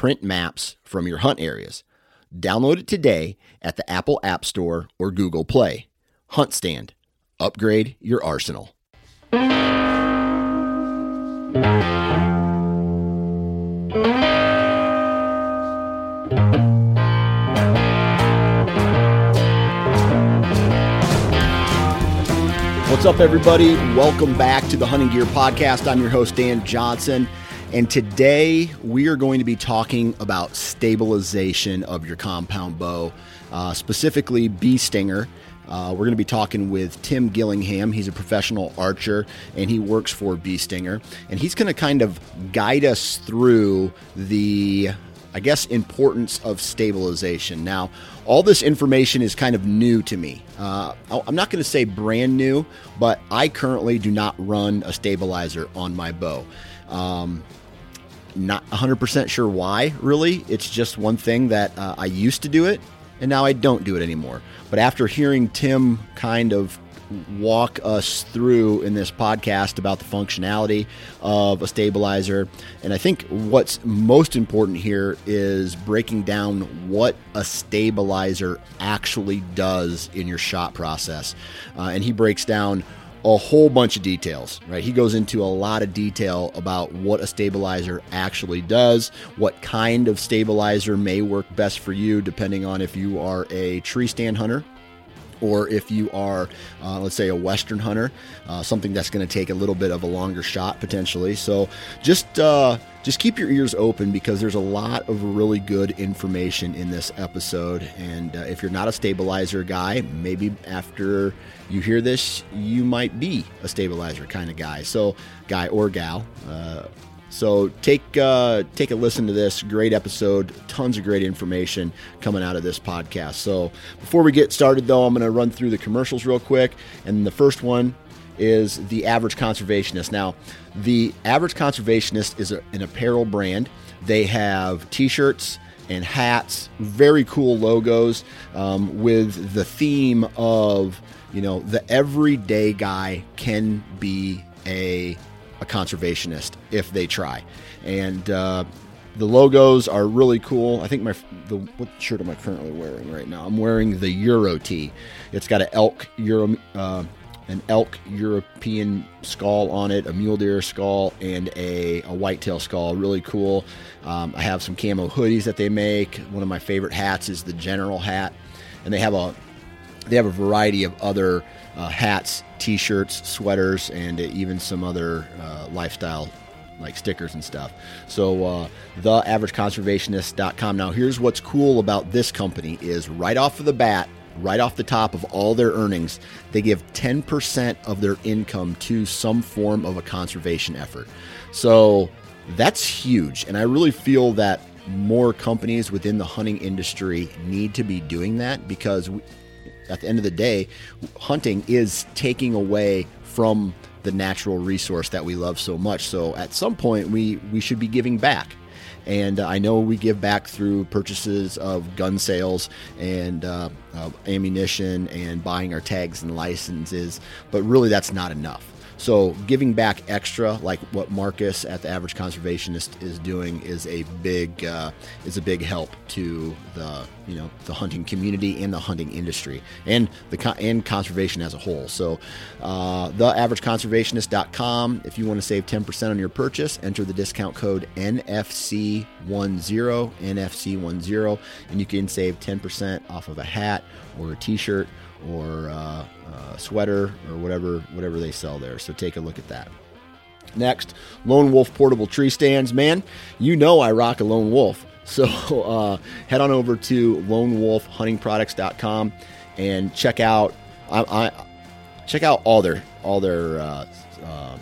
print maps from your hunt areas. Download it today at the Apple App Store or Google Play. Hunt Stand. Upgrade your arsenal. What's up, everybody? Welcome back to the Hunting Gear Podcast. I'm your host, Dan Johnson. And today we are going to be talking about stabilization of your compound bow, uh, specifically Bee Stinger. Uh, we're going to be talking with Tim Gillingham. He's a professional archer and he works for Bee Stinger. And he's going to kind of guide us through the, I guess, importance of stabilization. Now, all this information is kind of new to me. Uh, I'm not going to say brand new, but I currently do not run a stabilizer on my bow. Um, not 100% sure why, really. It's just one thing that uh, I used to do it, and now I don't do it anymore. But after hearing Tim kind of walk us through in this podcast about the functionality of a stabilizer. And I think what's most important here is breaking down what a stabilizer actually does in your shot process. Uh, and he breaks down a whole bunch of details, right? He goes into a lot of detail about what a stabilizer actually does, what kind of stabilizer may work best for you, depending on if you are a tree stand hunter or if you are, uh, let's say, a Western hunter, uh, something that's going to take a little bit of a longer shot potentially. So just uh, just keep your ears open because there's a lot of really good information in this episode. And uh, if you're not a stabilizer guy, maybe after you hear this, you might be a stabilizer kind of guy. So guy or gal. So take uh, take a listen to this great episode. Tons of great information coming out of this podcast. So before we get started, though, I'm going to run through the commercials real quick. And the first one is the Average Conservationist. Now, the Average Conservationist is a, an apparel brand. They have T-shirts and hats, very cool logos um, with the theme of you know the everyday guy can be a a conservationist if they try. And uh, the logos are really cool. I think my the what shirt am I currently wearing right now? I'm wearing the Euro tee. It's got an elk Euro. Uh, an elk European skull on it, a mule deer skull, and a, a whitetail skull. Really cool. Um, I have some camo hoodies that they make. One of my favorite hats is the general hat, and they have a they have a variety of other uh, hats, t-shirts, sweaters, and uh, even some other uh, lifestyle like stickers and stuff. So uh, theaverageconservationist.com. Now here's what's cool about this company is right off of the bat, right off the top of all their earnings, they give 10% of their income to some form of a conservation effort. So that's huge. And I really feel that more companies within the hunting industry need to be doing that because at the end of the day, hunting is taking away from the natural resource that we love so much. So at some point, we we should be giving back. And uh, I know we give back through purchases of gun sales and uh, ammunition and buying our tags and licenses, but really that's not enough. So giving back extra, like what Marcus at the Average Conservationist is doing, is a big uh, is a big help to the you know the hunting community and the hunting industry and the and conservation as a whole. So uh, theaverageconservationist.com. If you want to save 10% on your purchase, enter the discount code NFC10 NFC10, and you can save 10% off of a hat or a T-shirt or uh, uh, sweater or whatever whatever they sell there. So take a look at that. Next, Lone Wolf portable tree stands. Man, you know I rock a Lone Wolf. So uh, head on over to lonewolfhuntingproducts.com and check out I, I check out all their all their uh, uh,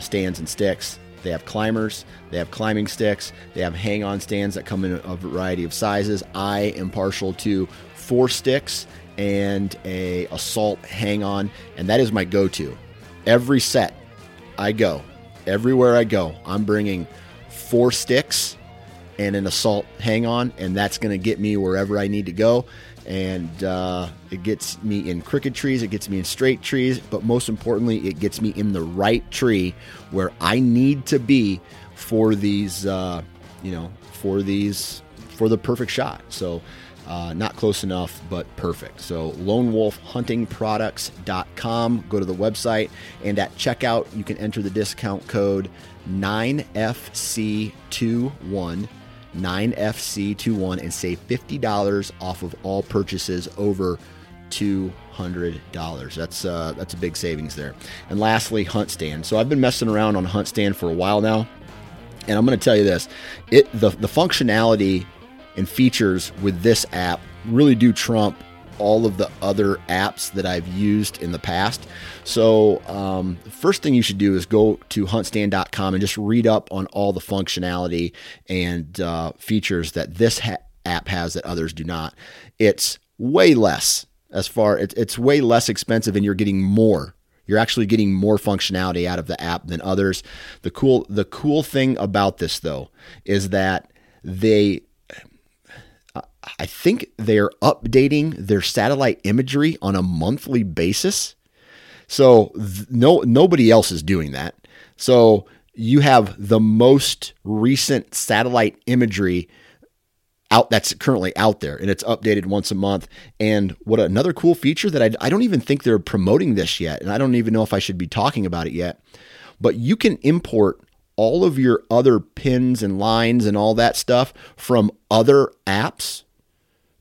stands and sticks. They have climbers, they have climbing sticks, they have hang-on stands that come in a variety of sizes. I am partial to four sticks and a assault hang-on, and that is my go-to. Every set I go, everywhere I go, I'm bringing four sticks and an assault hang on, and that's going to get me wherever I need to go. And uh, it gets me in crooked trees, it gets me in straight trees, but most importantly, it gets me in the right tree where I need to be for these, uh, you know, for these, for the perfect shot. So, uh, not close enough, but perfect. So, lonewolfhuntingproducts.com. Go to the website, and at checkout, you can enter the discount code 9FC21 9FC21 and save $50 off of all purchases over $200. That's uh, that's a big savings there. And lastly, Hunt Stand. So I've been messing around on Hunt Stand for a while now, and I'm going to tell you this: it the the functionality and features with this app really do trump all of the other apps that I've used in the past. So, um, the first thing you should do is go to huntstand.com and just read up on all the functionality and uh, features that this ha- app has that others do not. It's way less as far it, it's way less expensive and you're getting more you're actually getting more functionality out of the app than others the cool the cool thing about this though is that they I think they're updating their satellite imagery on a monthly basis. So th- no nobody else is doing that. So you have the most recent satellite imagery out that's currently out there and it's updated once a month and what another cool feature that I, I don't even think they're promoting this yet and i don't even know if i should be talking about it yet but you can import all of your other pins and lines and all that stuff from other apps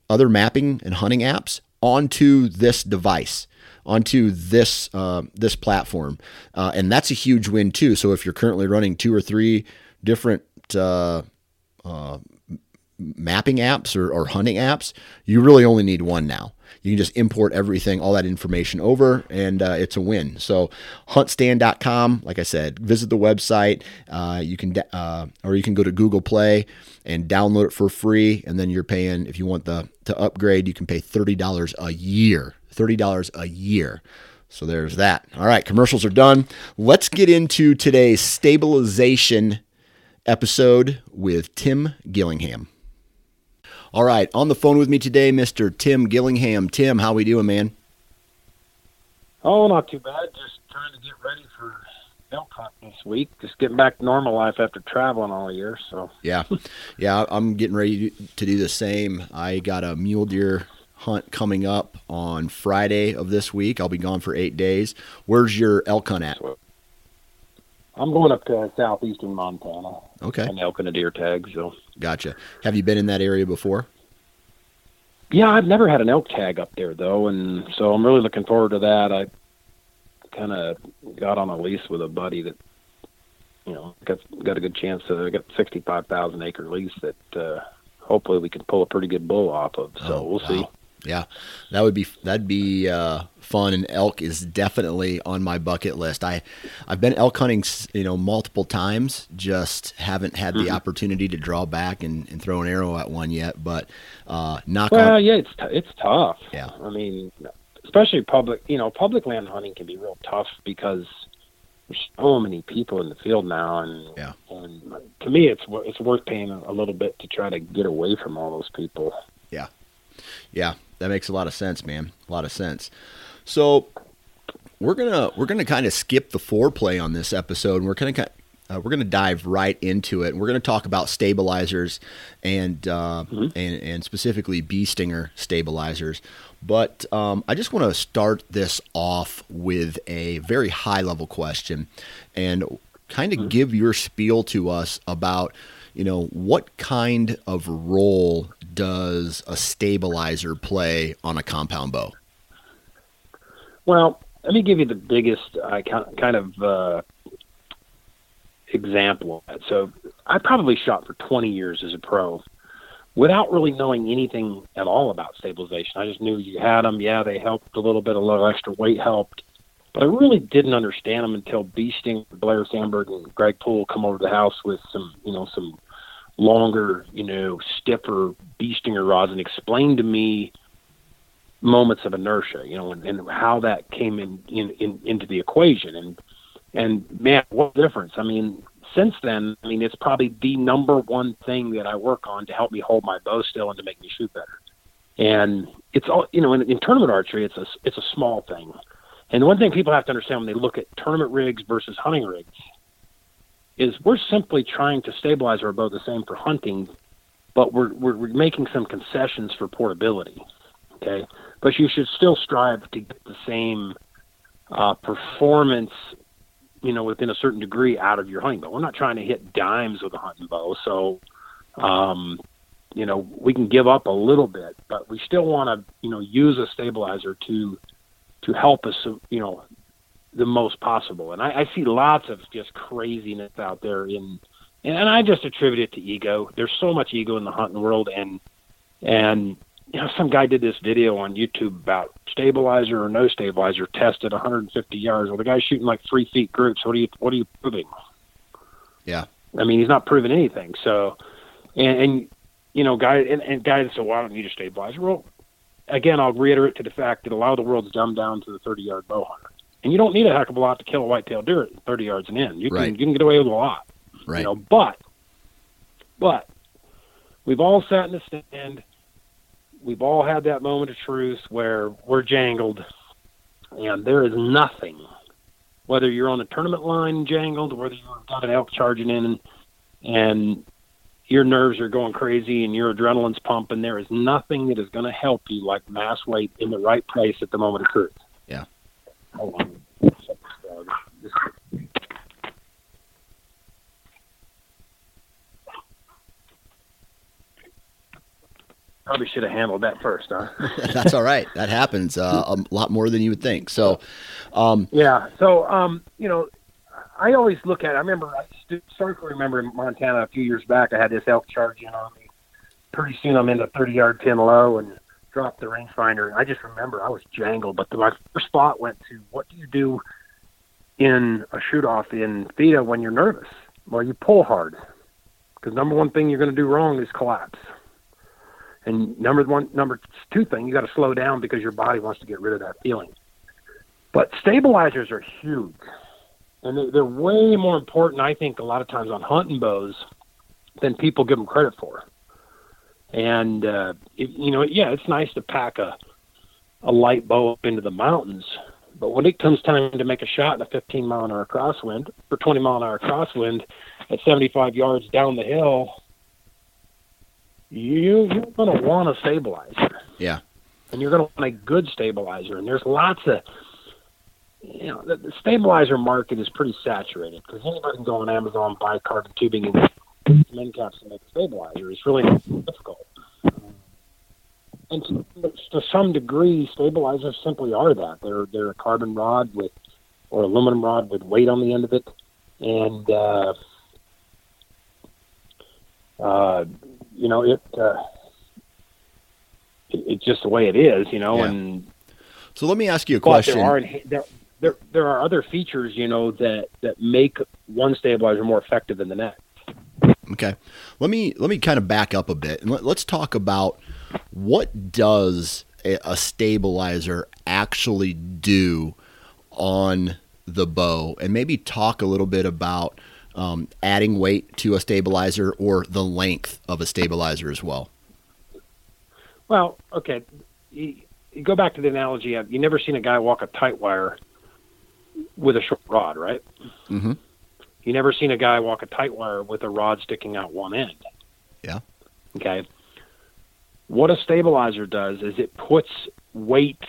other mapping and hunting apps onto this device onto this uh, this platform, uh, and that's a huge win too. So if you're currently running two or three different uh, uh mapping apps or, or, hunting apps, you really only need one now. You can just import everything, all that information over, and uh, it's a win. So, huntstand.com, like I said, visit the website. Uh, you can, uh, or you can go to Google Play and download it for free. And then you're paying, if you want the to upgrade, you can pay thirty dollars a year. Thirty dollars a year. So there's that. All right, commercials are done. Let's get into today's stabilization episode with Tim Gillingham. All right, on the phone with me today, Mr. Tim Gillingham. Tim, how we doing, man? Oh, not too bad. Just trying to get ready for elk hunt this week. Just getting back to normal life after traveling all year. So yeah, yeah, I'm getting ready to do the same. I got a mule deer hunt coming up on Friday of this week. I'll be gone for eight days. Where's your elk hunt at? I'm going up to southeastern Montana. Okay. An elk and a deer tag. So. Gotcha. Have you been in that area before? Yeah, I've never had an elk tag up there though, and so I'm really looking forward to that. I kind of got on a lease with a buddy that, you know, got got a good chance to get 65,000 acre lease that uh, hopefully we can pull a pretty good bull off of. So oh, we'll wow. see. Yeah, that would be that'd be uh, fun. And elk is definitely on my bucket list. I I've been elk hunting, you know, multiple times. Just haven't had the mm-hmm. opportunity to draw back and, and, throw an arrow at one yet. But uh, knock well, on. yeah, it's t- it's tough. Yeah, I mean, especially public. You know, public land hunting can be real tough because there's so many people in the field now, and yeah. and to me, it's it's worth paying a little bit to try to get away from all those people. Yeah, yeah, that makes a lot of sense, man. A lot of sense. So we're gonna we're gonna kind of skip the foreplay on this episode, and we're gonna uh, we're gonna dive right into it. And we're gonna talk about stabilizers and uh, mm-hmm. and and specifically Bee Stinger stabilizers. But um, I just want to start this off with a very high level question, and kind of mm-hmm. give your spiel to us about you know what kind of role does a stabilizer play on a compound bow? Well, let me give you the biggest uh, kind of uh, example of that. So I probably shot for 20 years as a pro without really knowing anything at all about stabilization. I just knew you had them. Yeah, they helped a little bit. A little extra weight helped. But I really didn't understand them until Beasting, Blair Sandberg, and Greg Poole come over to the house with some, you know, some longer, you know, stiffer Bee Stinger rods and explained to me moments of inertia, you know, and, and how that came in, in, in into the equation. And and man, what difference? I mean, since then, I mean, it's probably the number one thing that I work on to help me hold my bow still and to make me shoot better. And it's all, you know, in, in tournament archery, it's a it's a small thing. And one thing people have to understand when they look at tournament rigs versus hunting rigs is we're simply trying to stabilize our bow the same for hunting, but we're, we're, we're making some concessions for portability. Okay, but you should still strive to get the same uh, performance, you know, within a certain degree out of your hunting bow. We're not trying to hit dimes with a hunting bow, so um, you know we can give up a little bit, but we still want to, you know, use a stabilizer to to help us, you know, the most possible. And I, I see lots of just craziness out there in, and I just attribute it to ego. There's so much ego in the hunting world, and and you know, some guy did this video on YouTube about stabilizer or no stabilizer tested 150 yards. Well, the guy's shooting like three feet groups. What are you What are you proving? Yeah, I mean, he's not proving anything. So, and, and you know, guy and, and guys "Well, I don't need a stabilizer." Well, again, I'll reiterate to the fact that a lot of the world's dumbed down to the 30 yard bow hunter. And you don't need a heck of a lot to kill a white-tailed deer at 30 yards and in. You can Right. you can get away with a lot. right. You know, but but we've all sat in the stand. We've all had that moment of truth where we're jangled, and there is nothing. Whether you're on a tournament line jangled, or whether you've got an elk charging in, and, and your nerves are going crazy and your adrenaline's pumping, there is nothing that is going to help you like mass weight in the right place at the moment of truth. Hold on. Probably should have handled that first, huh? That's all right. That happens uh, a lot more than you would think. So, um, Yeah. So, um, you know, I always look at. I remember. I st- started to remember in Montana a few years back. I had this elk charge in on me. Pretty soon, I'm in the 30 yard pin low and dropped the rangefinder. I just remember I was jangled. But the, my first thought went to, what do you do in a shoot off in FITA when you're nervous? Well, you pull hard. Because number one thing you're going to do wrong is collapse. And number one, number two thing, you got to slow down because your body wants to get rid of that feeling. But stabilizers are huge, and they're way more important, I think, a lot of times on hunting bows than people give them credit for. And uh, it, you know, yeah, it's nice to pack a a light bow up into the mountains, but when it comes time to make a shot in a 15 mile an hour crosswind or 20 mile an hour crosswind at 75 yards down the hill, you you're going to want a stabilizer yeah, and you're going to want a good stabilizer. And there's lots of, you know, the, the stabilizer market is pretty saturated because anybody can go on Amazon, buy carbon tubing and end caps and make a stabilizer. It's really difficult. And to, to some degree, stabilizers simply are that. They're they're a carbon rod with, or aluminum rod with weight on the end of it, and uh, uh, you know it. Uh, it, it's just the way it is, you know, Yeah. and So let me ask you a question. there are there, there there are other features, you know, that that make one stabilizer more effective than the next. Okay. Let me let me kind of back up a bit and let, let's talk about what does a, a stabilizer actually do on the bow, and maybe talk a little bit about um, adding weight to a stabilizer or the length of a stabilizer as well. Well, okay, you, you go back to the analogy of you never seen a guy walk a tight wire with a short rod, right? Mm-hmm. You never seen a guy walk a tight wire with a rod sticking out one end. Yeah. Okay. What a stabilizer does is it puts weight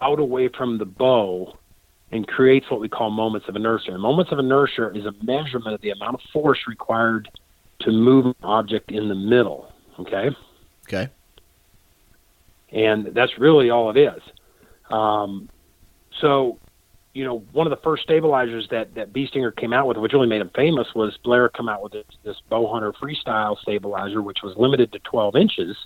out away from the bow and creates what we call moments of inertia. And moments of inertia is a measurement of the amount of force required to move an object in the middle. Okay. Okay. and that's really all it is. Um, so you know, one of the first stabilizers that that Bee Stinger came out with, which really made him famous, was Blair come out with this, this Bow Hunter Freestyle stabilizer, which was limited to 12 inches,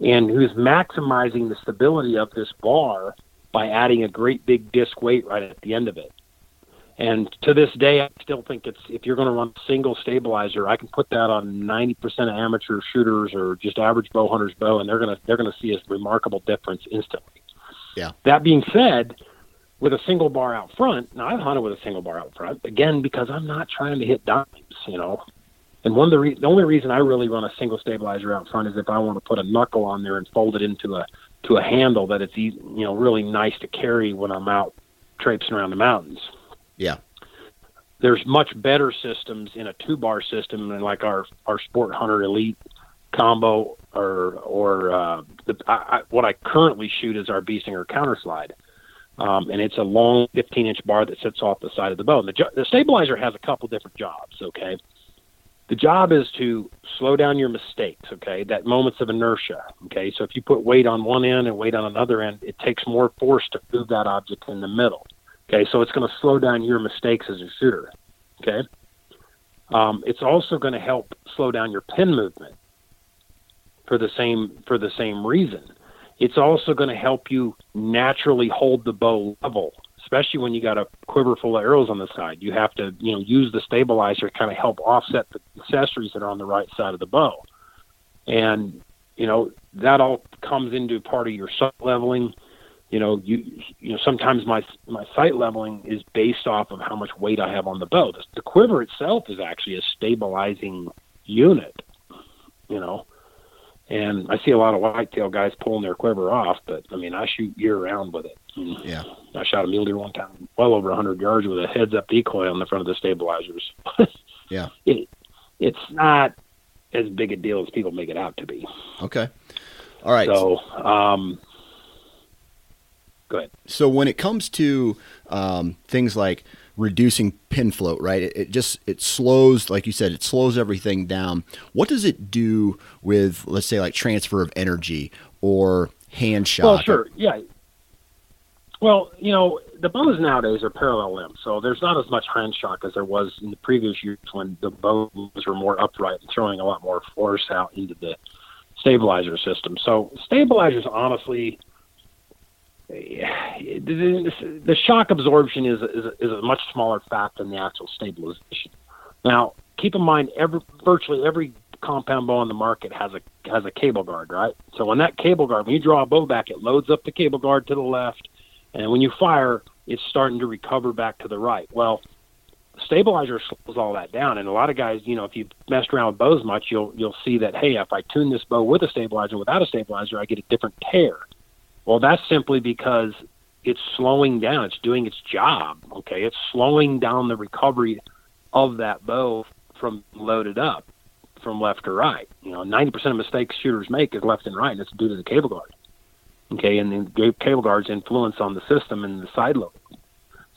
and who's maximizing the stability of this bar by adding a great big disc weight right at the end of it. And to this day, I still think it's if you're going to run a single stabilizer, I can put that on 90% of amateur shooters or just average bow hunters' bow, and they're going to they're going to see a remarkable difference instantly. Yeah. That being said, with a single bar out front, now I've hunted with a single bar out front again because I'm not trying to hit dimes, you know. And one of the re- the only reason I really run a single stabilizer out front is if I want to put a knuckle on there and fold it into a to a handle that it's easy, you know really nice to carry when I'm out traipsing around the mountains. Yeah. There's much better systems in a two bar system than like our our Sport Hunter Elite combo or or uh, the, I, I, what I currently shoot is our Bee Stinger counter slide. Um, and it's a long 15 inch bar that sits off the side of the bow. And the, the stabilizer has a couple different jobs. Okay, the job is to slow down your mistakes. Okay, that moments of inertia. Okay, so if you put weight on one end and weight on another end, it takes more force to move that object in the middle. Okay, so it's going to slow down your mistakes as a shooter. Okay, um, it's also going to help slow down your pin movement for the same for the same reason. It's also going to help you naturally hold the bow level, especially when you got a quiver full of arrows on the side. You have to, you know, use the stabilizer to kind of help offset the accessories that are on the right side of the bow. And, you know, that all comes into part of your sight leveling. You know, you you know sometimes my my sight leveling is based off of how much weight I have on the bow. The, the quiver itself is actually a stabilizing unit. You know, and I see a lot of whitetail guys pulling their quiver off, but I mean, I shoot year round with it. Yeah. I shot a mule deer one time, well over 100 yards with a heads up decoy on the front of the stabilizers. yeah. It, it's not as big a deal as people make it out to be. Okay. All right. So, um, go ahead. So when it comes to um, things like reducing pin float, right? It, it, just it slows, like you said, it slows everything down. What does it do with, let's say, like transfer of energy or hand shock? Well, sure, yeah. Well, you know, the bows nowadays are parallel limbs, so there's not as much hand shock as there was in the previous years when the bows were more upright and throwing a lot more force out into the stabilizer system. So stabilizers, honestly, the shock absorption is is, is a much smaller factor than the actual stabilization. Now, keep in mind, every virtually every compound bow on the market has a has a cable guard, right? So when that cable guard, when you draw a bow back, it loads up the cable guard to the left, and when you fire, it's starting to recover back to the right. Well, stabilizer slows all that down, and a lot of guys, you know, if you've messed around with bows much, you'll you'll see that hey, if I tune this bow with a stabilizer, without a stabilizer, I get a different tear. Well, that's simply because it's slowing down. It's doing its job. Okay, it's slowing down the recovery of that bow from loaded up from left to right. You know, ninety percent of mistakes shooters make is left and right, and it's due to the cable guard. Okay, and the cable guard's influence on the system and the side load.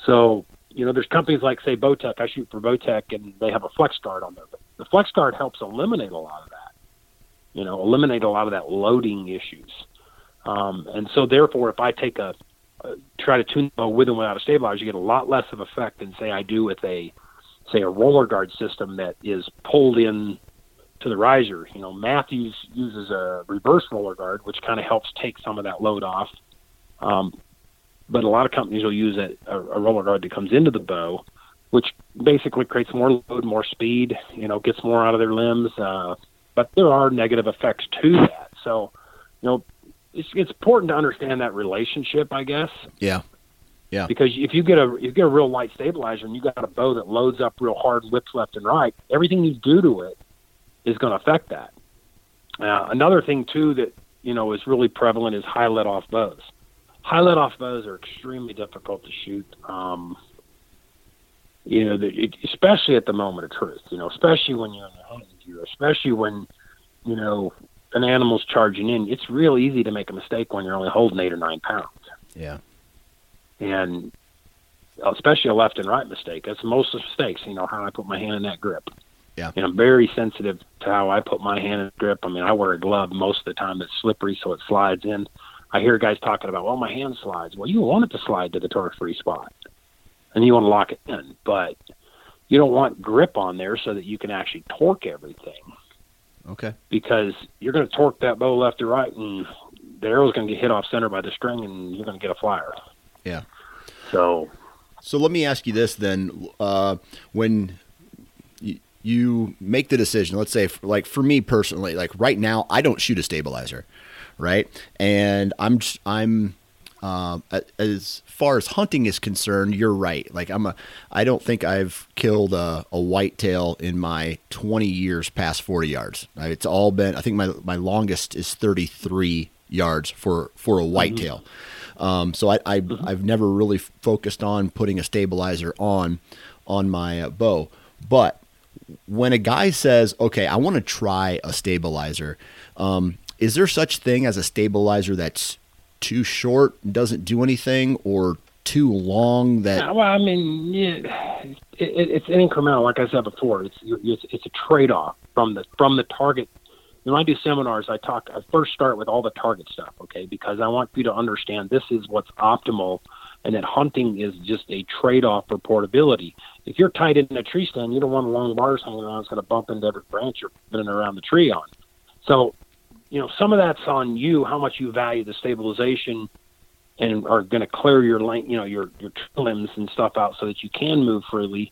So, you know, there's companies like say Bowtech. I shoot for Bowtech, and they have a flex guard on there. But the flex guard helps eliminate a lot of that. You know, eliminate a lot of that loading issues. Um, and so, therefore, if I take a, a try to tune bow with and without a stabilizer, you get a lot less of effect than say I do with a say a roller guard system that is pulled in to the riser. You know, Mathews uses a reverse roller guard, which kind of helps take some of that load off. Um, but a lot of companies will use a, a, a roller guard that comes into the bow, which basically creates more load, more speed. You know, gets more out of their limbs. Uh, but there are negative effects to that. So, you know, it's, it's important to understand that relationship, I guess. Yeah. Yeah. Because if you get a if you get a real light stabilizer and you got a bow that loads up real hard whips left and right, everything you do to it is going to affect that. Uh, another thing too that you know is really prevalent is high let off bows. High let off bows are extremely difficult to shoot. Um, you know, the, it, especially at the moment of truth. You know, especially when you're in the hunting gear, especially when you know an animal's charging in, it's real easy to make a mistake when you're only holding eight or nine pounds. Yeah. And especially a left and right mistake. That's most of the mistakes, you know, how I put my hand in that grip. Yeah. And I'm very sensitive to how I put my hand in the grip. I mean, I wear a glove most of the time that's slippery so it slides in. I hear guys talking about, well, my hand slides. Well, you want it to slide to the torque free spot. and you want to lock it in. But you don't want grip on there so that you can actually torque everything. Okay. Because you're going to torque that bow left to right, and the arrow's going to get hit off center by the string, and you're going to get a flyer. Yeah. So. So let me ask you this then: uh, when you, you make the decision, let's say, for, like for me personally, like right now, I don't shoot a stabilizer, right? And I'm I'm uh, as far as hunting is concerned, you're right. Like I'm a, I don't think I've killed a, a whitetail in my 20 years past 40 yards. It's all been. I think my my longest is 33 yards for for a mm-hmm. whitetail. Mm-hmm. Um, so I, I mm-hmm. I've never really focused on putting a stabilizer on on my uh, bow. But when a guy says, "Okay, I want to try a stabilizer," um, is there such thing as a stabilizer that's too short, doesn't do anything, or too long that? Yeah, well, I mean, yeah, it, it, it's incremental. Like I said before, it's it's, it's a trade off from the from the target. When I do seminars, I talk. I first start with all the target stuff, okay, because I want you to understand this is what's optimal, and that hunting is just a trade off for portability. If you're tied in a tree stand, you don't want long bars hanging around. It's going to bump into every branch you're spinning around the tree on. So you know, some of that's on you, how much you value the stabilization and are going to clear your length, you know, your, your limbs and stuff out so that you can move freely.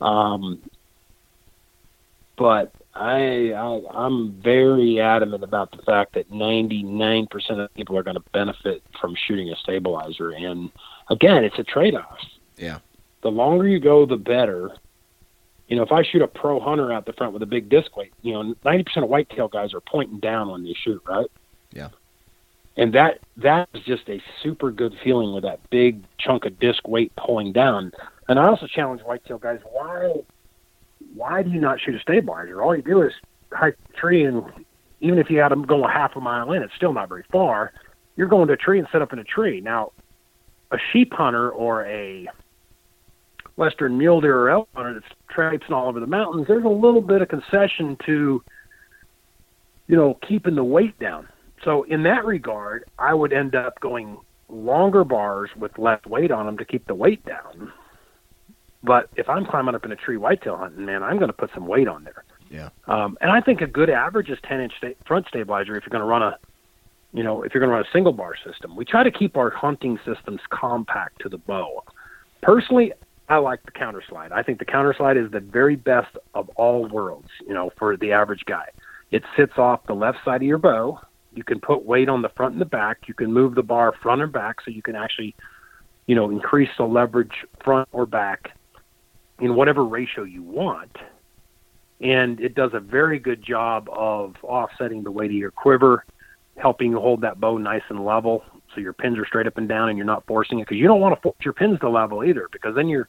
Um, but I, I, I'm very adamant about the fact that 99% of people are going to benefit from shooting a stabilizer. And again, it's a trade-off. Yeah. The longer you go, the better you know, if I shoot a pro hunter out the front with a big disc weight, you know, ninety percent of whitetail guys are pointing down when they shoot, right? Yeah. And that that is just a super good feeling with that big chunk of disc weight pulling down. And I also challenge whitetail guys, why why do you not shoot a stabilizer? All you do is hike a tree and even if you had them go a half a mile in, it's still not very far. You're going to a tree and set up in a tree. Now, a sheep hunter or a western mule deer or elk hunter that's traipsing all over the mountains, there's a little bit of concession to, you know, keeping the weight down. So in that regard, I would end up going longer bars with less weight on them to keep the weight down. But if I'm climbing up in a tree whitetail hunting, man, I'm going to put some weight on there. Yeah. Um, and I think a good average is 10 inch sta- front stabilizer if you're going to run a, you know, if you're going to run a single bar system. We try to keep our hunting systems compact to the bow. Personally, I like the counter slide. I think the counter slide is the very best of all worlds, you know, for the average guy. It sits off the left side of your bow. You can put weight on the front and the back. You can move the bar front or back so you can actually, you know, increase the leverage front or back in whatever ratio you want. And it does a very good job of offsetting the weight of your quiver, helping you hold that bow nice and level so your pins are straight up and down and you're not forcing it because you don't want to force your pins to level either because then you're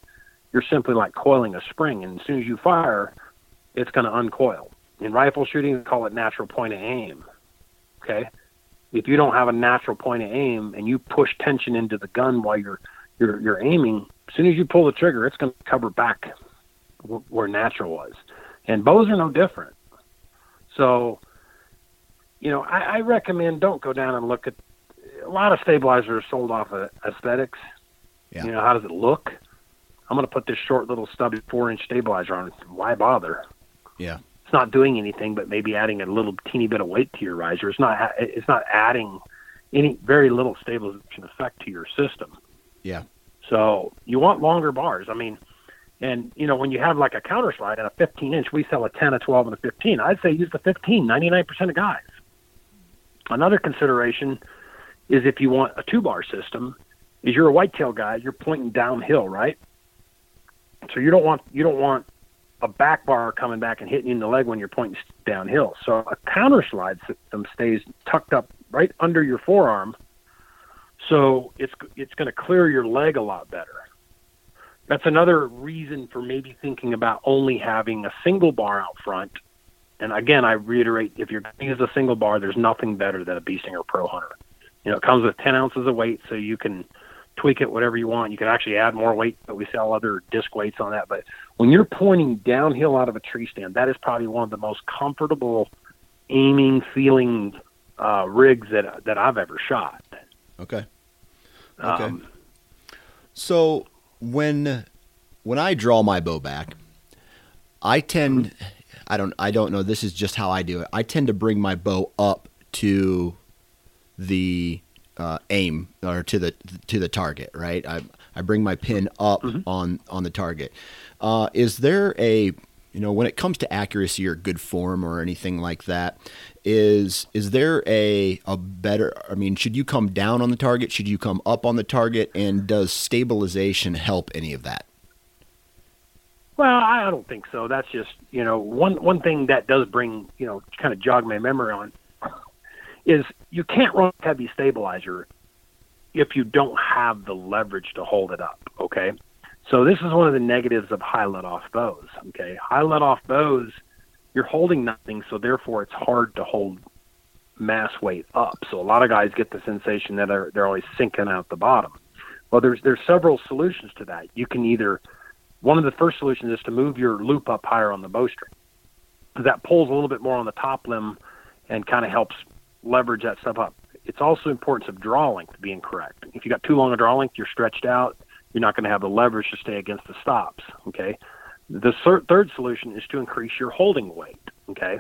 you're simply like coiling a spring and as soon as you fire it's going to uncoil. In rifle shooting call it natural point of aim okay? If you don't have a natural point of aim and you push tension into the gun while you're you're you're aiming as soon as you pull the trigger it's going to cover back where natural was. And bows are no different. So you know I, I recommend don't go down and look at a lot of stabilizers are sold off of aesthetics. Yeah. You know, how does it look? I'm going to put this short little stubby four inch stabilizer on. Why bother? Yeah. It's not doing anything, but maybe adding a little teeny bit of weight to your riser. It's not. It's not adding any very little stabilization effect to your system. Yeah. So you want longer bars. I mean, and you know when you have like a counter slide and a 15 inch, we sell a 10, a 12, and a 15. I'd say use the 15. 99% of guys. Another consideration is if you want a two bar system, is you're a whitetail guy, you're pointing downhill, right? So you don't want you don't want a back bar coming back and hitting you in the leg when you're pointing downhill. So a counter slide system stays tucked up right under your forearm, so it's it's going to clear your leg a lot better. That's another reason for maybe thinking about only having a single bar out front. And again, I reiterate, if you're going to use a single bar, there's nothing better than a Bee Stinger Pro Hunter. You know, it comes with 10 ounces of weight, so you can tweak it whatever you want. You can actually add more weight, but we sell other disc weights on that. But when you're pointing downhill out of a tree stand, that is probably one of the most comfortable aiming, feeling uh, rigs that that I've ever shot. Okay. Okay. Um, so when when I draw my bow back, I tend I don't I don't know this is just how I do it. I tend to bring my bow up to the uh, aim or to the to the target, right? I I bring my pin up mm-hmm. on on the target. Uh, is there a you know when it comes to accuracy or good form or anything like that is is there a a better i mean should you come down on the target should you come up on the target and does stabilization help any of that well i don't think so that's just you know one one thing that does bring you know kind of jog my memory on is you can't run a heavy stabilizer if you don't have the leverage to hold it up okay so this is one of the negatives of high let off bows. Okay, high let off bows, you're holding nothing, so therefore it's hard to hold mass weight up. So a lot of guys get the sensation that they're, they're always sinking out the bottom. Well, there's there's several solutions to that. You can either one of the first solutions is to move your loop up higher on the bowstring. That pulls a little bit more on the top limb and kind of helps leverage that stuff up. It's also importance of draw length being correct. If you got too long a draw length, you're stretched out you're not going to have the leverage to stay against the stops. Okay. The third solution is to increase your holding weight. Okay.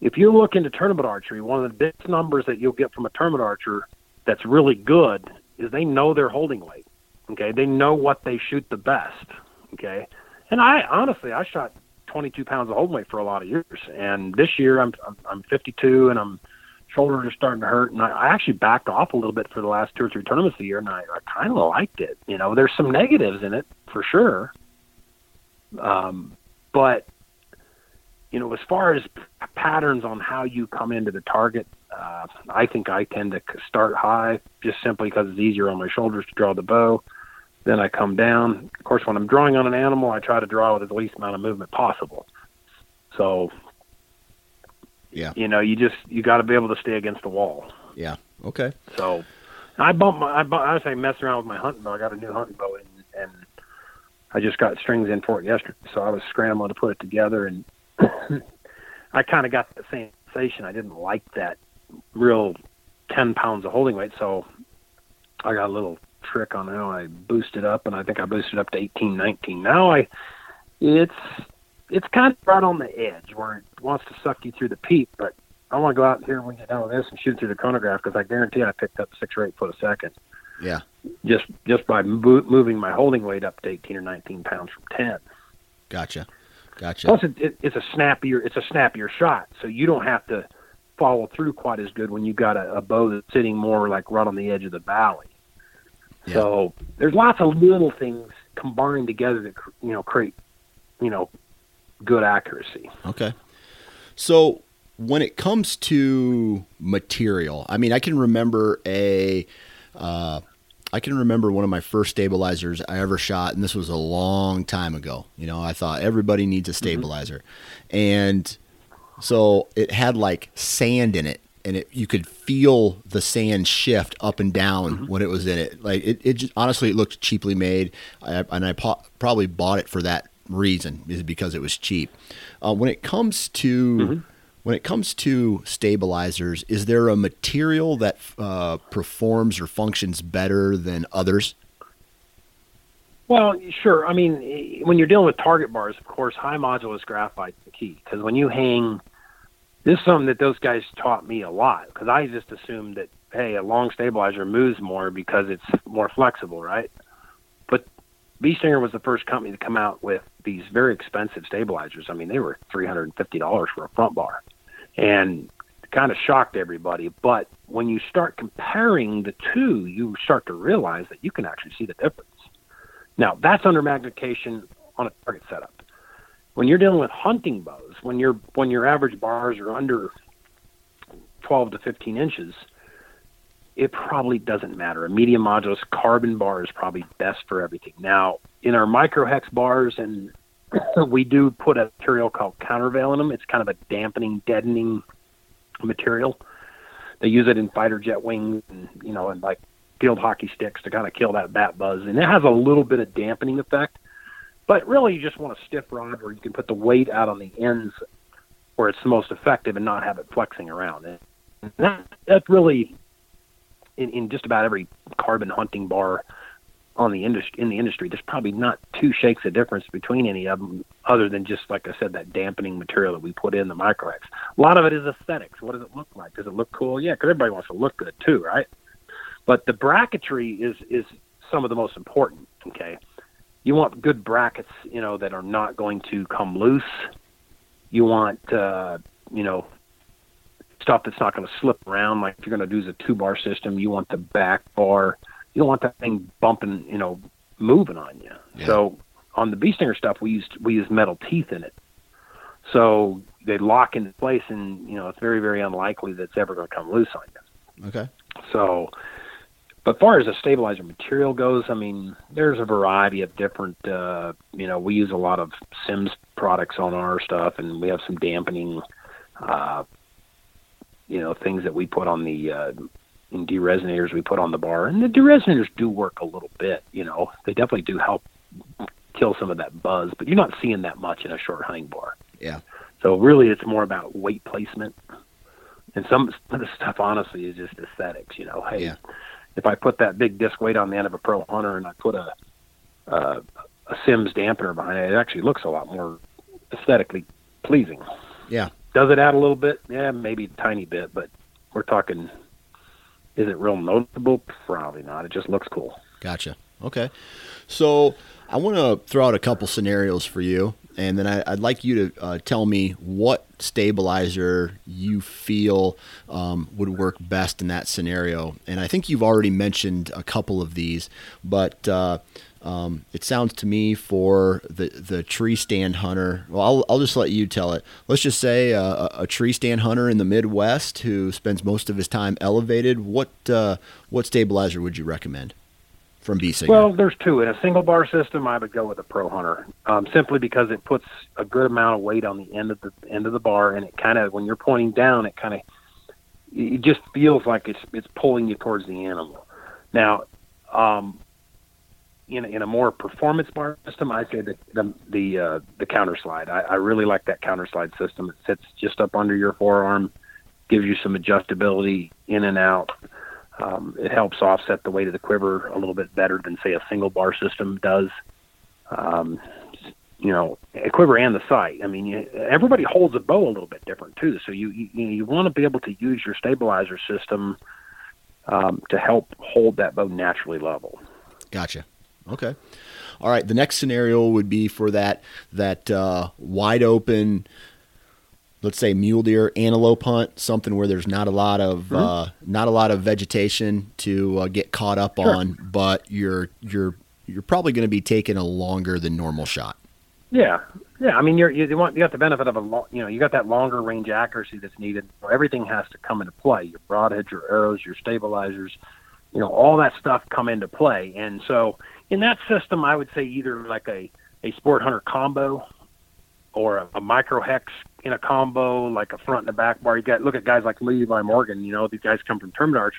If you look into tournament archery, one of the biggest numbers that you'll get from a tournament archer that's really good is they know their holding weight. Okay. They know what they shoot the best. Okay. And I honestly, I shot 22 pounds of holding weight for a lot of years. And this year I'm, I'm 52 and I'm shoulders are starting to hurt, and I, I actually backed off a little bit for the last two or three tournaments of the year, and I, I kind of liked it. You know, there's some negatives in it for sure, um, but you know, as far as patterns on how you come into the target, uh, I think I tend to start high just simply because it's easier on my shoulders to draw the bow. Then I come down. Of course, when I'm drawing on an animal, I try to draw with the least amount of movement possible. So yeah. You know, you just you got to be able to stay against the wall. Yeah. Okay. So, I bumped my I, bumped, I was like messing around with my hunting bow. I got a new hunting bow and and I just got strings in for it yesterday. So I was scrambling to put it together and I kind of got the same sensation. I didn't like that real 10 pounds of holding weight. So I got a little trick on how I boosted up and I think I boosted up to eighteen, nineteen. Now I, it's it's kind of right on the edge where it wants to suck you through the peak, but I want to go out here when get done this and shoot through the chronograph because I guarantee I picked up six or eight foot a second. Yeah. Just just by mo- moving my holding weight up to 18 or 19 pounds from 10. Gotcha. Gotcha. Plus, it, it, it's a snappier it's a snappier shot, so you don't have to follow through quite as good when you've got a, a bow that's sitting more like right on the edge of the valley. Yeah. So there's lots of little things combined together that you know create you know good accuracy. Okay. So when it comes to material, I mean, I can remember a, uh, I can remember one of my first stabilizers I ever shot, and this was a long time ago. You know, I thought everybody needs a mm-hmm. stabilizer, mm-hmm. and so it had like sand in it, and it you could feel the sand shift up and down mm-hmm. when it was in it. Like it, it just, honestly, it looked cheaply made, I, and I po- probably bought it for that reason is because it was cheap. Uh, when it comes to mm-hmm. when it comes to stabilizers, is there a material that uh, performs or functions better than others? Well, sure. I mean, when you're dealing with target bars, of course, high modulus graphite is the key because when you hang, this is something that those guys taught me a lot because I just assumed that hey, a long stabilizer moves more because it's more flexible, right? Bee Stinger was the first company to come out with these very expensive stabilizers. I mean, they were three hundred and fifty dollars for a front bar, and kind of shocked everybody. But when you start comparing the two, you start to realize that you can actually see the difference. Now, that's under magnification on a target setup. When you're dealing with hunting bows, when your when your average bars are under 12 to 15 inches, it probably doesn't matter. A medium modulus carbon bar is probably best for everything. Now, in our microhex bars, and we do put a material called countervail in them. It's kind of a dampening, deadening material. They use it in fighter jet wings and you know, and like field hockey sticks to kind of kill that bat buzz, and it has a little bit of dampening effect. But really, you just want a stiff rod where you can put the weight out on the ends where it's the most effective and not have it flexing around. And that, that really in, in just about every carbon hunting bar on the industry in the industry. There's probably not two shakes of difference between any of them, other than just like I said, that dampening material that we put in the microhex. A lot of it is aesthetics. What does it look like? Does it look cool? Yeah, because everybody wants to look good too, right? But the bracketry is is some of the most important. Okay, you want good brackets, you know, that are not going to come loose. You want, uh, you know, stuff that's not going to slip around. Like if you're going to do the two bar system, you want the back bar. You don't want that thing bumping, you know, moving on you. Yeah. So on the Bee Stinger stuff, we used we used metal teeth in it, so they lock into place, and you know it's very very unlikely that it's ever going to come loose on you. Okay. So but far as the stabilizer material goes, I mean, there's a variety of different. Uh, you know, we use a lot of Sims products on our stuff, and we have some dampening. Uh, you know, things that we put on the uh, in deresonators we put on the bar, and the deresonators do work a little bit. You know, they definitely do help kill some of that buzz, but you're not seeing that much in a short hunting bar. Yeah. So really, it's more about weight placement, and some of the stuff honestly is just aesthetics. You know, hey. Yeah if I put that big disc weight on the end of a Pro Hunter and I put a uh, a Sims dampener behind it, it actually looks a lot more aesthetically pleasing. Yeah. Does it add a little bit? Yeah, maybe a tiny bit, but we're talking. Is it real noticeable? Probably not. It just looks cool. Gotcha. Okay. So I want to throw out a couple scenarios for you and then I, would like you to uh, tell me what stabilizer you feel um, would work best in that scenario. And I think you've already mentioned a couple of these, but uh, um, it sounds to me for the the tree stand hunter. Well, I'll, I'll just let you tell it. Let's just say a, a tree stand hunter in the Midwest who spends most of his time elevated. What uh, what stabilizer would you recommend? from B? Well, there's two. In a single bar system, I would go with a Pro Hunter, um, simply because it puts a good amount of weight on the end of the end of the bar, and it kind of when you're pointing down, it kind of it just feels like it's it's pulling you towards the animal. Now, um, in in a more performance bar system, I say the the the, uh, the counter slide. I, I really like that counter slide system. It sits just up under your forearm, gives you some adjustability in and out. Um, it helps offset the weight of the quiver a little bit better than say a single bar system does. Um, you know, a quiver and the sight. I mean, you, everybody holds a bow a little bit different too. So you you, you want to be able to use your stabilizer system um, to help hold that bow naturally level. Gotcha. Okay. All right. The next scenario would be for that that uh, wide open let's say mule deer, antelope hunt, something where there's not a lot of mm-hmm. uh, not a lot of vegetation to uh, get caught up sure. on, but you're you're you're probably going to be taking a longer than normal shot. Yeah, yeah. I mean, you're you want you got the benefit of a long, you know you got that longer range accuracy that's needed. Everything has to come into play. Your broadheads, your arrows, your stabilizers, you know, all that stuff come into play. And so in that system, I would say either like a a sport hunter combo or a, a micro hex in a combo, like a front and a back bar. You got look at guys like Levi Morgan. You know, these guys come from Terminarch.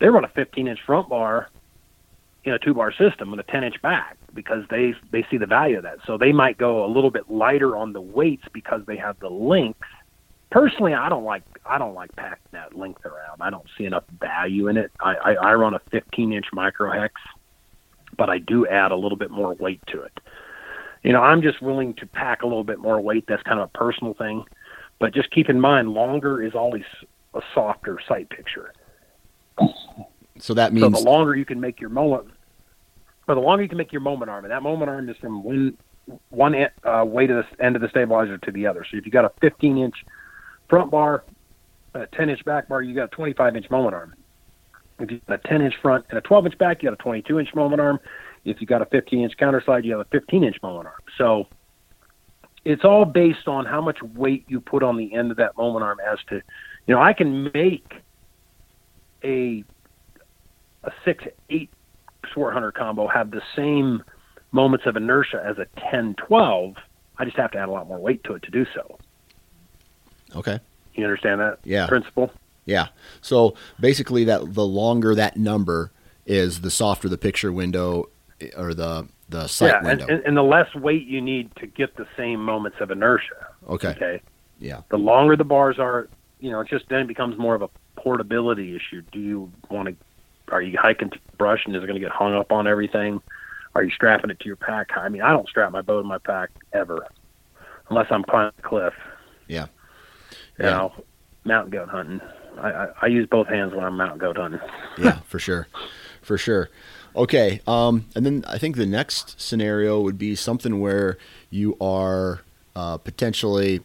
They run a 15 inch front bar in a two bar system with a 10 inch back because they they see the value of that. So they might go a little bit lighter on the weights because they have the length. Personally, I don't like I don't like packing that length around. I don't see enough value in it. I, I, I run a 15 inch micro hex, but I do add a little bit more weight to it you know, I'm just willing to pack a little bit more weight. That's kind of a personal thing. But just keep in mind, longer is always a softer sight picture. So that means so the longer you can make your moment, but the longer you can make your moment arm, and that moment arm is from one one uh, weight of the end of the stabilizer to the other. So if you got a 15 inch front bar, a 10 inch back bar, you got a 25 inch moment arm. If you got a 10 inch front and a 12 inch back, you got a 22 inch moment arm. If you got a 15 inch counter slide, you have a 15 inch moment arm. So it's all based on how much weight you put on the end of that moment arm as to, you know, I can make a a six eight sport hunter combo have the same moments of inertia as a 10 12 i just have to add a lot more weight to it to do so. Okay. You understand that yeah. principle yeah so basically that the longer that number is the softer the picture window eh, or the the sight yeah, window. And, and the less weight you need to get the same moments of inertia. Okay. Okay. Yeah. The longer the bars are, you know, it just then it becomes more of a portability issue. Do you want to are you hiking through brush and is it going to get hung up on everything? Are you strapping it to your pack? I mean, I don't strap my bow to my pack ever, unless I'm climbing a cliff. Yeah. You yeah. know, mountain goat hunting. I, I, I use both hands when I'm mountain goat hunting. yeah, for sure, for sure. Okay, um, and then I think the next scenario would be something where you are uh, potentially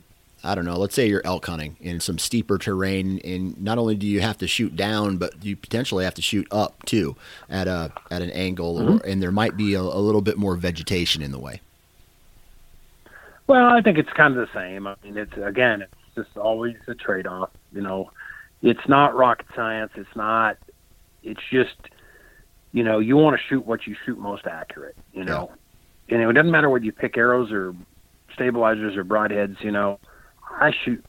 I don't know, let's say you're elk hunting in some steeper terrain, and not only do you have to shoot down, but you potentially have to shoot up too at a at an angle, mm-hmm. or, and there might be a, a, little bit more vegetation in the way. Well, I think it's kind of the same. I mean, it's again, it's just always a trade off. You know, it's not rocket science. It's not. It's just, you know, you want to shoot what you shoot most accurate. You know, yeah. and it doesn't matter whether you pick arrows or stabilizers or broadheads. You know I shoot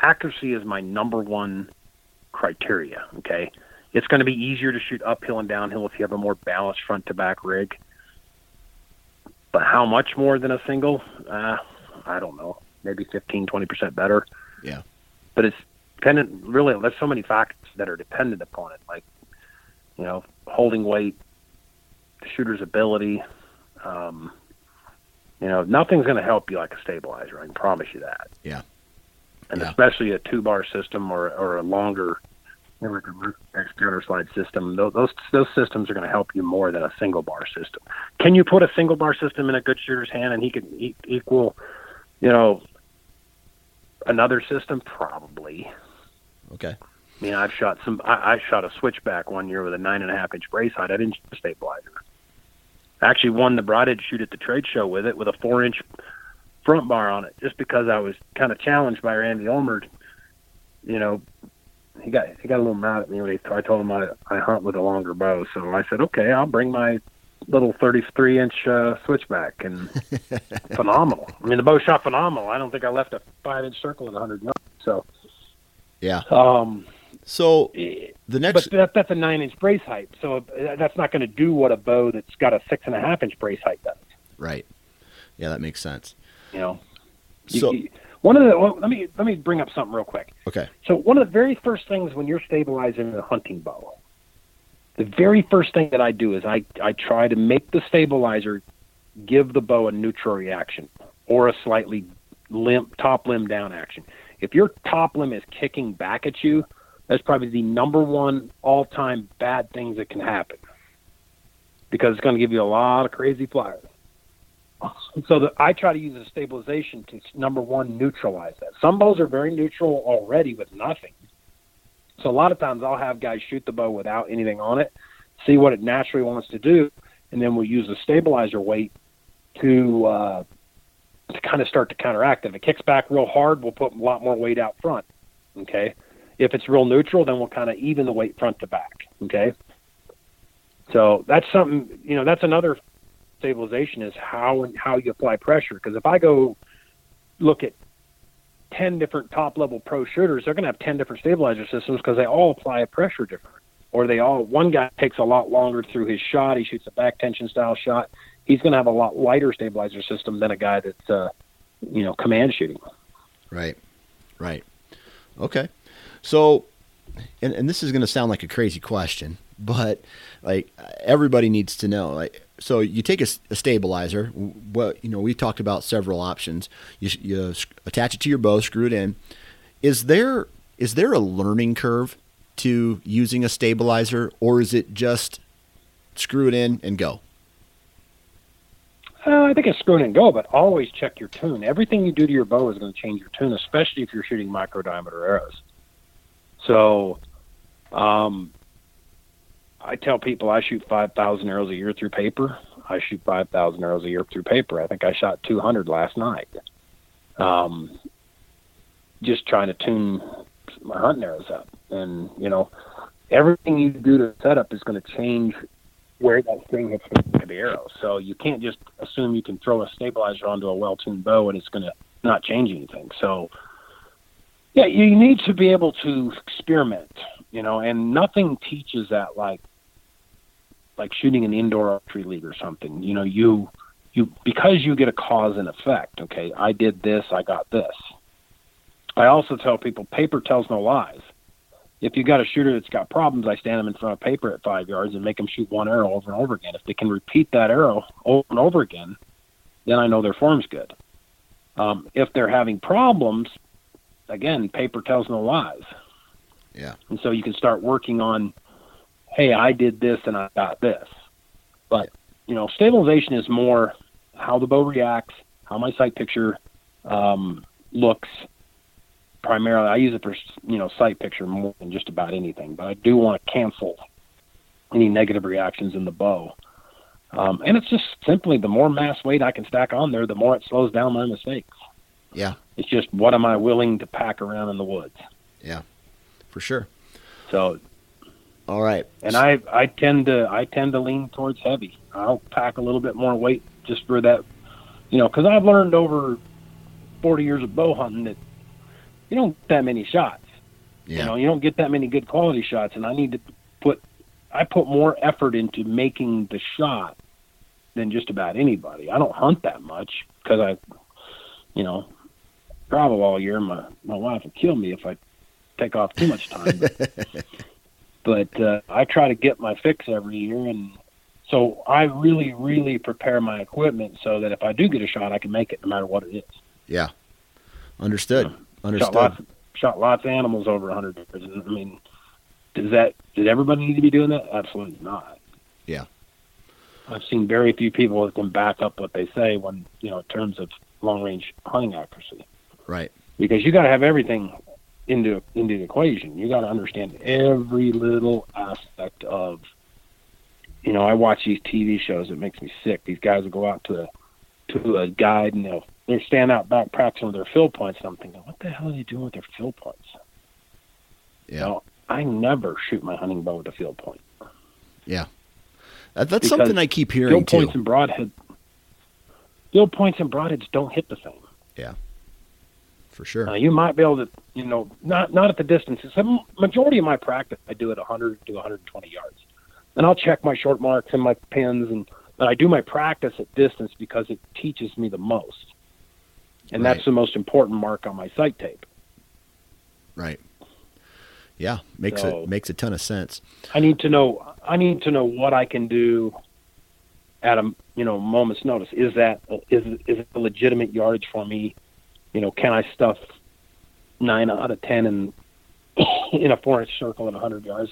accuracy is my number one criteria. Okay, it's going to be easier to shoot uphill and downhill if you have a more balanced front to back rig. But how much more than a single? Uh, I don't know. Maybe 15, 20 percent better. Yeah. But it's dependent. Really, there's so many factors that are dependent upon it, like you know, holding weight, the shooter's ability. Um, you know, nothing's going to help you like a stabilizer. I can promise you that. Yeah and yeah. especially a two bar system or or a longer like a counter slide system. Those those systems are going to help you more than a single bar system. Can you put a single bar system in a good shooter's hand and he can e- equal, you know, another system? Probably. Okay. I mean, I've shot some. I, I shot a switchback one year with a nine and a half inch brace height. I didn't shoot a stabilizer. I actually won the broadhead shoot at the trade show with it with a four inch front bar on it just because I was kind of challenged by Randy Ulmer. You know, he got he got a little mad at me when he, I told him I I hunt with a longer bow. So I said, okay, I'll bring my little 33 inch uh, switchback and phenomenal. I mean, the bow shot phenomenal. I don't think I left a five inch circle at 100 yards. So yeah. Um. So the next, but that, that's a nine inch brace height. So uh, that's not going to do what a bow that's got a six and a half inch brace height does. Right. Yeah, that makes sense. You know, so you, one of the well, let me let me bring up something real quick. Okay. So one of the very first things when you're stabilizing a hunting bow, the very first thing that I do is I I try to make the stabilizer give the bow a neutral reaction or a slightly limp top limb down action. If your top limb is kicking back at you, that's probably the number one all time bad things that can happen because it's going to give you a lot of crazy flyers so the, I try to use a stabilization to number one neutralize that. Some bows are very neutral already with nothing. So a lot of times I'll have guys shoot the bow without anything on it, see what it naturally wants to do, and then we'll use the stabilizer weight to uh, to kind of start to counteract it. If it kicks back real hard, we'll put a lot more weight out front. Okay. If it's real neutral, then we'll kind of even the weight front to back. Okay. So that's something, you know, that's another stabilization is how and how you apply pressure. Because if I go look at 10 different top level pro shooters, they're going to have 10 different stabilizer systems because they all apply a pressure different. Or they all, one guy takes a lot longer through his shot. He shoots a back tension style shot. He's going to have a lot lighter stabilizer system than a guy that's, uh, you know, command shooting. Right. Right. Okay. So, and, and this is going to sound like a crazy question, but like everybody needs to know, like, so you take a, a, stabilizer. What you know, we talked about several options. You, you attach it to your bow, screw it in. Is there is there a learning curve to using a stabilizer, or is it just screw it in and go? Uh, I think it's screw and go, but always check your tune. Everything you do to your bow is going to change your tune, especially if you're shooting micro diameter arrows. So, um, I tell people I shoot 5,000 arrows a year through paper. I shoot 5,000 arrows a year through paper. I think I shot 200 last night. Um, just trying to tune my hunting arrows up. And, you know, everything you do to setup is going to change where that string hits the arrow. So you can't just assume you can throw a stabilizer onto a well tuned bow and it's going to not change anything. So, yeah, you need to be able to experiment, you know, and nothing teaches that like like shooting an indoor archery league or something. You know, you you because you get a cause and effect. Okay, I did this, I got this. I also tell people paper tells no lies. If you've got a shooter that's got problems, I stand them in front of paper at five yards and make them shoot one arrow over and over again. If they can repeat that arrow over and over again, then I know their form's good. Um, if they're having problems, again, paper tells no lies. Yeah. And so you can start working on, hey, I did this and I got this. But, you know, stabilization is more how the bow reacts, how my sight picture um, looks. Primarily, I use it for, you know, sight picture more than just about anything. But I do want to cancel any negative reactions in the bow. Um, and it's just simply the more mass weight I can stack on there, the more it slows down my mistakes. Yeah. It's just what am I willing to pack around in the woods? Yeah. For sure. So all right. And I I tend to I tend to lean towards heavy. I'll pack a little bit more weight just for that, you know, because I've learned over forty years of bow hunting that you don't get that many shots. Yeah. You know, you don't get that many good quality shots, and I need to put I put more effort into making the shot than just about anybody. I don't hunt that much because I, you know, travel all year. My my wife will kill me if I take off too much time. But, but uh, I try to get my fix every year, and so I really, really prepare my equipment so that if I do get a shot, I can make it no matter what it is. Yeah, understood. Understood. Shot lots, shot lots of animals over a hundred years. I mean, does that did everybody need to be doing that? Absolutely not. Yeah. I've seen very few people that can back up what they say when you know in terms of long range hunting accuracy. Right. Because you got to have everything into into the equation. You got to understand every little aspect of. You know, I watch these TV shows. It makes me sick. These guys will go out to a to a guide and they'll they're stand out back practicing with their field points. And I'm thinking, what the hell are they doing with their field points? Yeah. I never shoot my hunting bow with a field point. Yeah. That, that's Because something I keep hearing Field too. points and broadhead. Field points and broadheads don't hit the same. Yeah. For sure. Uh, you might be able to, you know, not not at the distances. The majority of my practice, I do at 100 to 120 yards, and I'll check my short marks and my pins, and but I do my practice at distance because it teaches me the most, and Right. that's the most important mark on my sight tape. Right. Yeah, makes So- it makes a ton of sense. I need to know. I need to know what I can do at a you know moment's notice. Is that is is it a legitimate yardage for me? You know, can I stuff nine out of ten in in a four inch circle at 100 yards?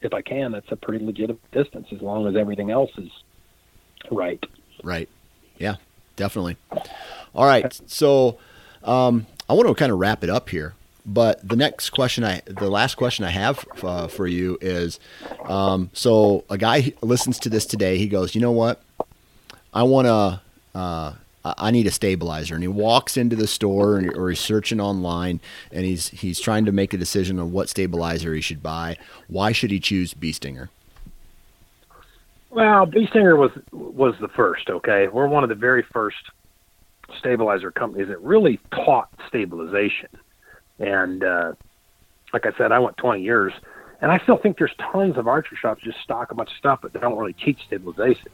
If I can, that's a pretty legitimate distance as long as everything else is right. Right. Yeah, definitely. All right. So um, I want to kind of wrap it up here. But the next question I, the last question I have uh, for you is, um, so a guy listens to this today. He goes, you know what? I want to, uh, I need a stabilizer, and he walks into the store and, or he's searching online, and he's he's trying to make a decision on what stabilizer he should buy. Why should he choose Bee Stinger? Well, Bee Stinger was was the first. Okay, we're one of the very first stabilizer companies that really taught stabilization. And uh, like I said, I went 20 years, and I still think there's tons of archery shops just stock a bunch of stuff, but they don't really teach stabilization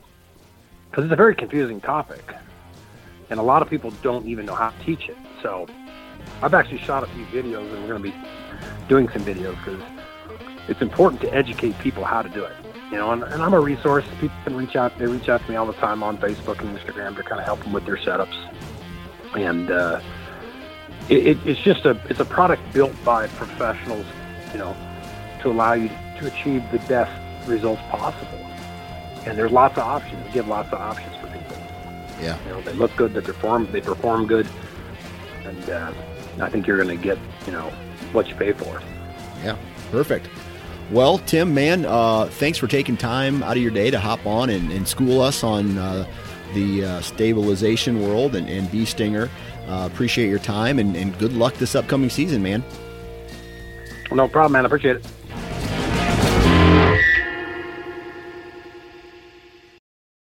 because it's a very confusing topic, and a lot of people don't even know how to teach it. So I've actually shot a few videos, and we're going to be doing some videos because it's important to educate people how to do it. You know, and, and I'm a resource. People can reach out. They reach out to me all the time on Facebook and Instagram to kind of help them with their setups. And uh, it, it, it's just a it's a product built by professionals, you know, to allow you to achieve the best results possible. And there's lots of options. We give lots of options for people. Yeah. You know, they look good. They perform. They perform good. And uh, I think you're going to get you know what you pay for. Yeah, perfect. Well, Tim, man, uh, thanks for taking time out of your day to hop on and, and school us on uh, the uh, stabilization world and, and Bee Stinger. Uh, appreciate your time and, and good luck this upcoming season, man. No problem, man. I appreciate it.